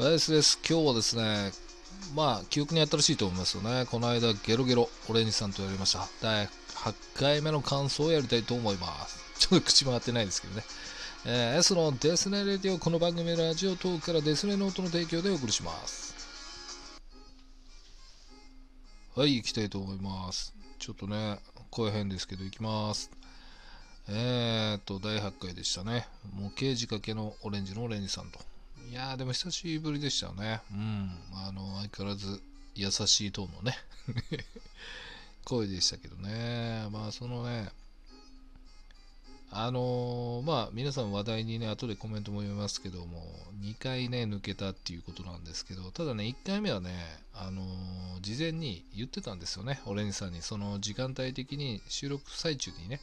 林です。今日はですね、まあ、記憶に新しいと思いますよね。この間、ゲロゲロ、オレンジさんとやりました。第8回目の感想をやりたいと思います。ちょっと口回ってないですけどね。えー、S のデスネレディオ、この番組のラジオトークからデスネノートの提供でお送りします。はい、行きたいと思います。ちょっとね、声変ですけど、行きます。えーっと、第8回でしたね。模型仕掛けのオレンジのオレンジさんと。いやー、でも久しぶりでしたね。うん。あの、相変わらず優しいトーンのね、声でしたけどね。まあ、そのね、あのーまあ、皆さん話題にね、後でコメントも読みますけども、2回ね、抜けたっていうことなんですけど、ただね、1回目はね、あのー事前に言ってたんですよね、オレンジさんに。その時間帯的に収録最中にね、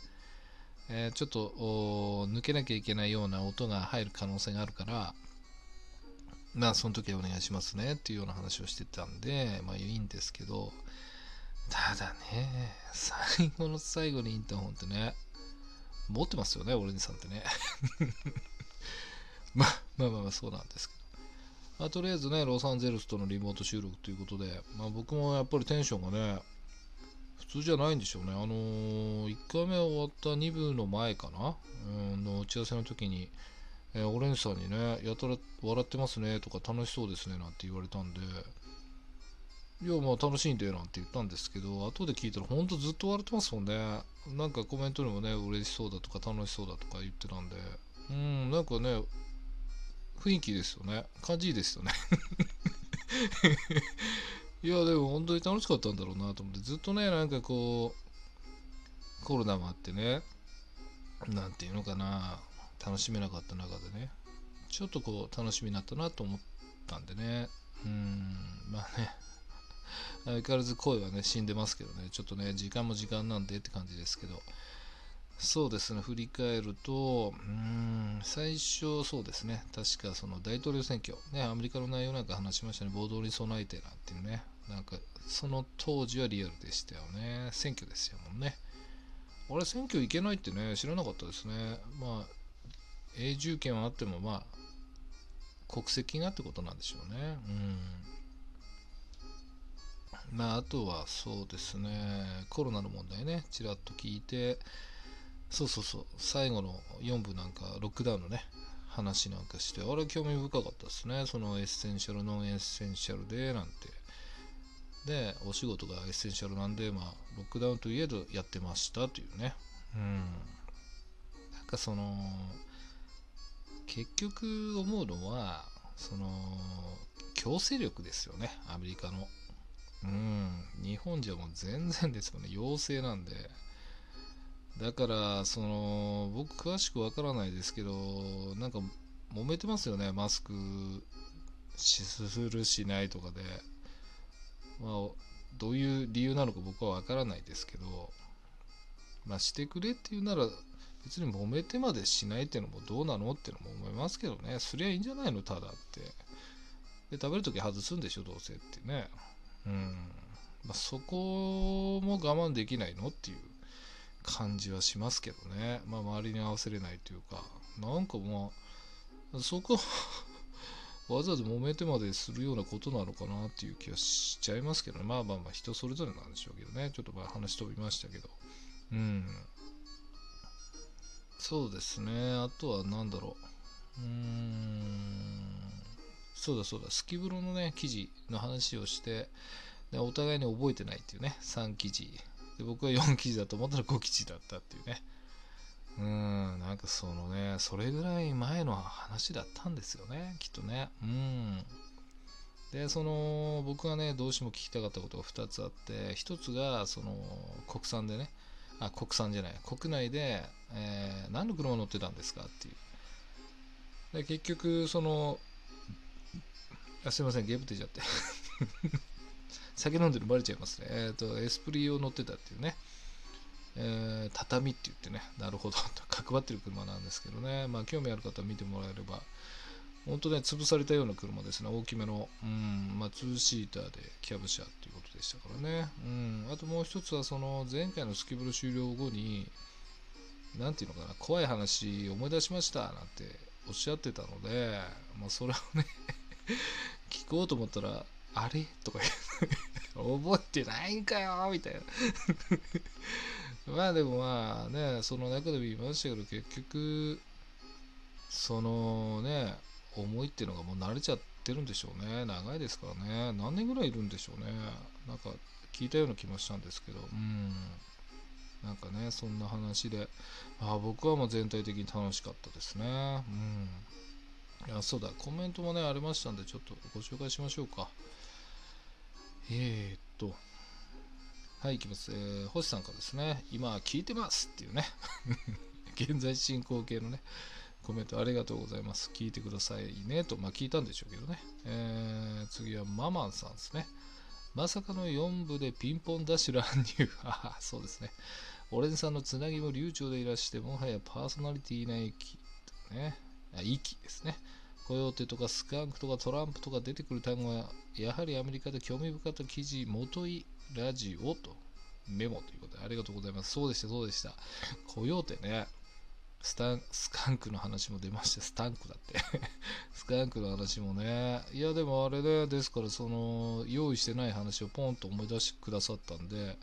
えーちょっと抜けなきゃいけないような音が入る可能性があるから、まあ、その時はお願いしますねっていうような話をしてたんで、まあいいんですけど、ただね、最後の最後にインターホンってね、持ってますよね、オレンジさんってね。まあまあまあそうなんですけど。まあ、とりあえずね、ロサンゼルスとのリモート収録ということで、まあ、僕もやっぱりテンションがね、普通じゃないんでしょうね。あのー、1回目終わった2部の前かな、うん、の打ち合わせの時に、えーオレンジさんにね、やたら笑ってますねとか楽しそうですねなんて言われたんで、いや、まあ楽しいんだよなんて言ったんですけど、後で聞いたらほんとずっと笑ってますもんね。なんかコメントにもね、嬉しそうだとか楽しそうだとか言ってたんで、うん、なんかね、雰囲気ですよね。感じいいですよね。いや、でも本当に楽しかったんだろうなと思って、ずっとね、なんかこう、コロナもあってね、なんていうのかな、楽しめなかった中でね、ちょっとこう、楽しみになったなと思ったんでね、うん、まあね、相変わらず声はね、死んでますけどね、ちょっとね、時間も時間なんでって感じですけど、そうですね、振り返ると、うーん、最初、そうですね、確かその大統領選挙、ね、アメリカの内容なんか話しましたね、暴動に備えてなんていうね、なんか、その当時はリアルでしたよね、選挙ですよもんね。俺、選挙行けないってね、知らなかったですね。まあ、永住権はあっても、まあ、国籍がってことなんでしょうね。うん。まあ、あとはそうですね、コロナの問題ね、ちらっと聞いて、そうそうそう、最後の4部なんか、ロックダウンのね、話なんかして、あれ興味深かったですね。その essential、non-essential で、なんて。で、お仕事が essential なんで、まあ、ロックダウンといえどやってましたというね。うん。なんかその、結局思うのは、その、強制力ですよね、アメリカの。うん、日本じゃもう全然ですよね、要請なんで。だから、その、僕詳しくわからないですけど、なんか揉めてますよね、マスクしするしないとかで。まあ、どういう理由なのか僕はわからないですけど、まあ、してくれっていうなら、別に揉めてまでしないっていうのもどうなのっていうのも思いますけどね、すりゃいいんじゃないの、ただって。で、食べるとき外すんでしょ、どうせってね。うん。まあ、そこも我慢できないのっていう感じはしますけどね。まあ、周りに合わせれないというか、なんかまあ、そこ わざわざ揉めてまでするようなことなのかなっていう気はしちゃいますけどね。まあまあまあ、人それぞれなんでしょうけどね。ちょっとまあ話飛びましたけど。うん。そうですね。あとは何だろう。うーん。そうだそうだ。スキブロのね、記事の話をして、でお互いに覚えてないっていうね。3記事。で僕は4記事だと思ったら5記事だったっていうね。うーん。なんかそのね、それぐらい前の話だったんですよね。きっとね。うん。で、その、僕がね、どうしても聞きたかったことが2つあって、1つが、その、国産でね、あ、国産じゃない、国内で、えー何の車乗ってたんですかっていう。で結局、その、あすいません、ゲーム出ちゃって。酒飲んでるバレちゃいますね。えっ、と、エスプリを乗ってたっていうね。えー畳って言ってね、なるほど、と 角張ってる車なんですけどね。まあ、興味ある方は見てもらえれば、本当ね、潰されたような車ですね。大きめの、うん、まあ、2シーターでキャブ車っていうことでしたからね。うん。あともう一つは、その、前回のスキブル終了後に、なんていうのかな、怖い話思い出しましたなんておっしゃってたので、まあ、それをね、聞こうと思ったら、あれ？とか 覚えてないんかよ！みたいな。まあでもまあね、その中でも言いましたけど、結局、そのね、思いっていうのがもう慣れちゃってるんでしょうね。長いですからね。何年ぐらいいるんでしょうね。なんか聞いたような気もしたんですけど、うん。なんかね、そんな話で、あ僕はもう全体的に楽しかったですね。うん。いや、そうだ、コメントもね、ありましたんで、ちょっとご紹介しましょうか。えー、っと、はい、いきます。えー、星さんからですね、今聞いてますっていうね、現在進行形のね、コメントありがとうございます。聞いてくださいねと、まあ聞いたんでしょうけどね。えー、次はママンさんですね。まさかの4部でピンポンダッシュ乱入。ああ、そうですね。オレンさんのつなぎも流暢でいらして、もはやパーソナリティな息、ね。あ、息ですね。コヨーテとかスカンクとかトランプとか出てくる単語は、やはりアメリカで興味深かった記事、元いラジオとメモということでありがとうございます。そうでした、そうでした。コヨーテね。スタンスカンクの話も出ました。スタンクだって スカンクの話もね。いや、でもあれで、ですから、その、用意してない話をポンと思い出してくださったんで、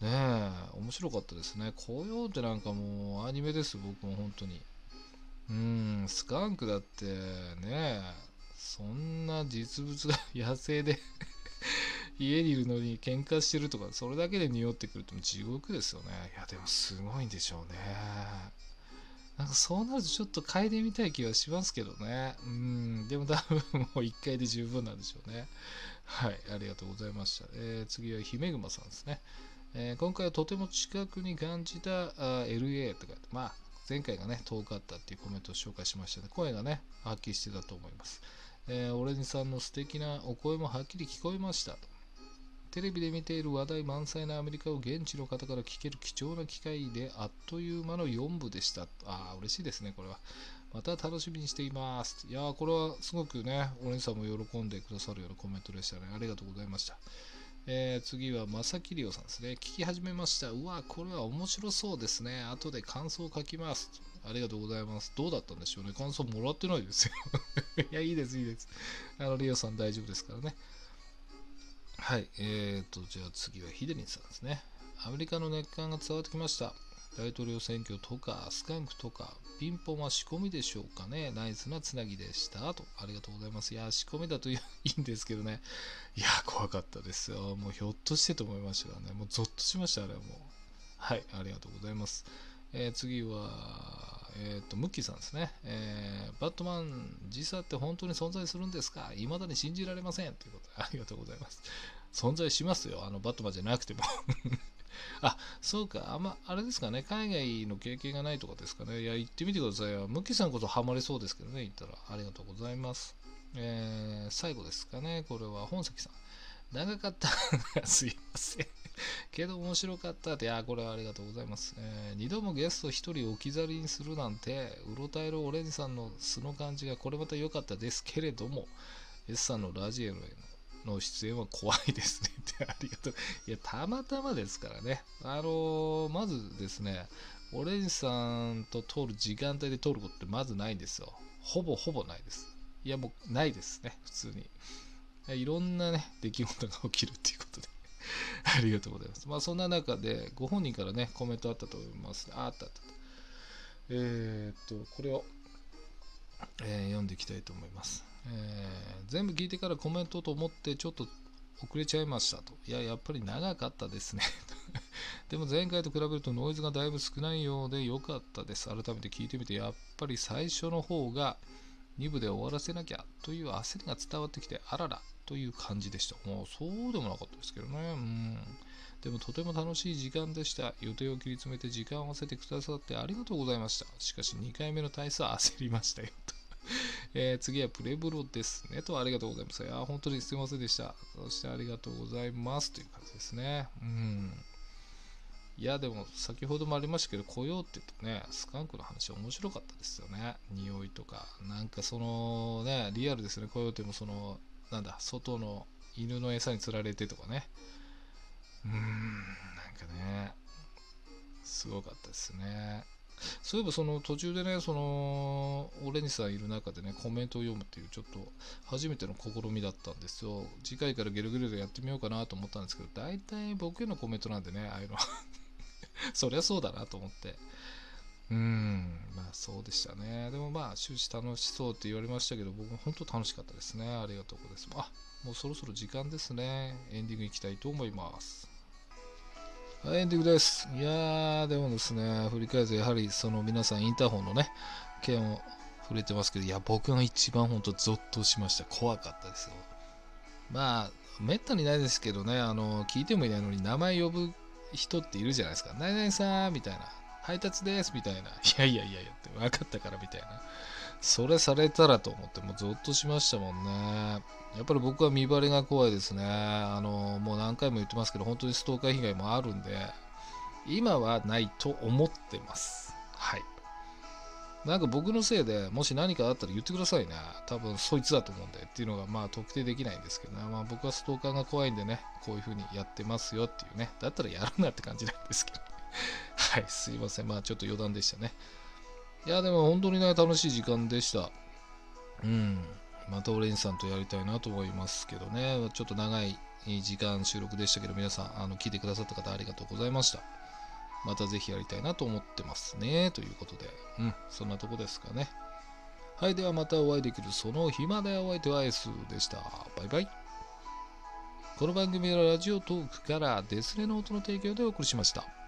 ねえ、面白かったですね。紅葉ってなんかもうアニメです、僕も本当に。うん、スカンクだってね、そんな実物が野生で 家にいるのに喧嘩してるとか、それだけで匂ってくると地獄ですよね。いや、でもすごいんでしょうね。なんかそうなるとちょっと嗅いでみたい気はしますけどね。うん、でも多分もう1回で十分なんでしょうね。はい、ありがとうございました。えー、次は姫熊さんですね。えー、今回はとても近くに感じたあ LA とか、まあ、前回がね、遠かったっていうコメントを紹介しましたね。声がね、はっきりしてたと思います。えー、オレンジさんの素敵なお声もはっきり聞こえましたと。テレビで見ている話題満載なアメリカを現地の方から聞ける貴重な機会であっという間の4部でした。ああ、嬉しいですね、これは。また楽しみにしています。いやー、これはすごくね、お姉さんも喜んでくださるようなコメントでしたね。ありがとうございました。えー、次は、まさきりおさんですね。聞き始めました。うわ、これは面白そうですね。後で感想を書きます。ありがとうございます。どうだったんでしょうね。感想もらってないですよ。いや、いいです、いいです。あの、リオさん大丈夫ですからね。はい、えーと、じゃあ次はヒデリンさんですね。アメリカの熱感が伝わってきました。大統領選挙とか、スカンクとか、ピンポンは仕込みでしょうかね。ナイスなつなぎでした。と、ありがとうございます。いや、仕込みだといいんですけどね。いや、怖かったですよ。もうひょっとしてと思いましたからね。もうゾッとしました、あれはもう。はい、ありがとうございます。えー、次は、えっ、ー、と、ムッキーさんですね。えー、バットマン、時差って本当に存在するんですか？未だに信じられません。ということで、ありがとうございます。存在しますよ。あの、バットマンじゃなくても あ、そうか。あんま、あれですかね。海外の経験がないとかですかね。いや、行ってみてくださいよ。ムッキーさんこそハマりそうですけどね。行ったら。ありがとうございます。えー、最後ですかね。これは本崎さん。長かった。すいません。けど面白かったって、いや、これはありがとうございます。えー、2度もゲスト1人置き去りにするなんて、うろたえるオレンジさんの素の感じがこれまた良かったですけれども、S さんのラジエルへの出演は怖いですねってありがとう。いや、たまたまですからね。あのー、まずですね、オレンジさんと通る時間帯で通ることってまずないんですよ。ほぼほぼないです。いや、もうないですね、普通に。いろんなね、出来事が起きるっていうことで。ありがとうございます。まあそんな中でご本人からね、コメントあったと思います。あったあった。えー、っと、これを、えー、読んでいきたいと思います、えー、全部聞いてからコメントと思ってちょっと遅れちゃいましたと。いや、やっぱり長かったですね でも前回と比べるとノイズがだいぶ少ないようで良かったです。改めて聞いてみて、やっぱり最初の方が2部で終わらせなきゃという焦りが伝わってきて、あらら、という感じでした。もうそうでもなかったですけどね。うん。でもとても楽しい時間でした。予定を切り詰めて時間を合わせてくださってありがとうございました。しかし2回目の体操は焦りましたよ。と えー、次はプレブロですね。とありがとうございます。いや、本当にすいませんでした。そしてありがとうございますという感じですね。うん。いや、でも先ほどもありましたけど、コヨーテとね、スカンクの話面白かったですよね。匂いとか。なんかそのね、リアルですね。コヨーテもそのなんだ、外の犬の餌に釣られてとかね。うーん、なんかね、すごかったですね。そういえばその途中でね、その、オレンジさんいる中でね、コメントを読むっていうちょっと初めての試みだったんですよ。次回からゲルゲルでやってみようかなと思ったんですけど、大体僕へのコメントなんでね、ああいうの そりゃそうだなと思って。うん、まあそうでしたね。でもまあ終始楽しそうって言われましたけど、僕も本当楽しかったですね。ありがとうございます。あ、もうそろそろ時間ですね。エンディングいきたいと思います。はい、エンディングです。いやー、でもですね、振り返るとやはりその皆さんインターホンのね、件を触れてますけど、いや、僕が一番本当ゾッとしました。怖かったですよ。まあ、めったにないですけどね、あの、聞いてもいないのに名前呼ぶ人っているじゃないですか。何々さんみたいな。配達ですみたいな。いやいやいやいやって分かったからみたいな。それされたらと思ってもうゾッとしましたもんね。やっぱり僕は見バレが怖いですね。あの、もう何回も言ってますけど、本当にストーカー被害もあるんで、今はないと思ってます。はい。なんか僕のせいでもし何かあったら言ってくださいね。多分そいつだと思うんでっていうのがまあ特定できないんですけどね。まあ僕はストーカーが怖いんでね、こういう風にやってますよっていうね。だったらやるなって感じなんですけど。はい、すいません。まあちょっと余談でしたね。いや、でも本当にね、楽しい時間でした。うん。またオレンジさんとやりたいなと思いますけどね。ちょっと長い時間収録でしたけど、皆さん、あの聞いてくださった方ありがとうございました。またぜひやりたいなと思ってますね。ということで、うん、そんなとこですかね。はい、ではまたお会いできるその日までお相手は S でした。バイバイ。この番組はラジオトークからデスレノートの提供でお送りしました。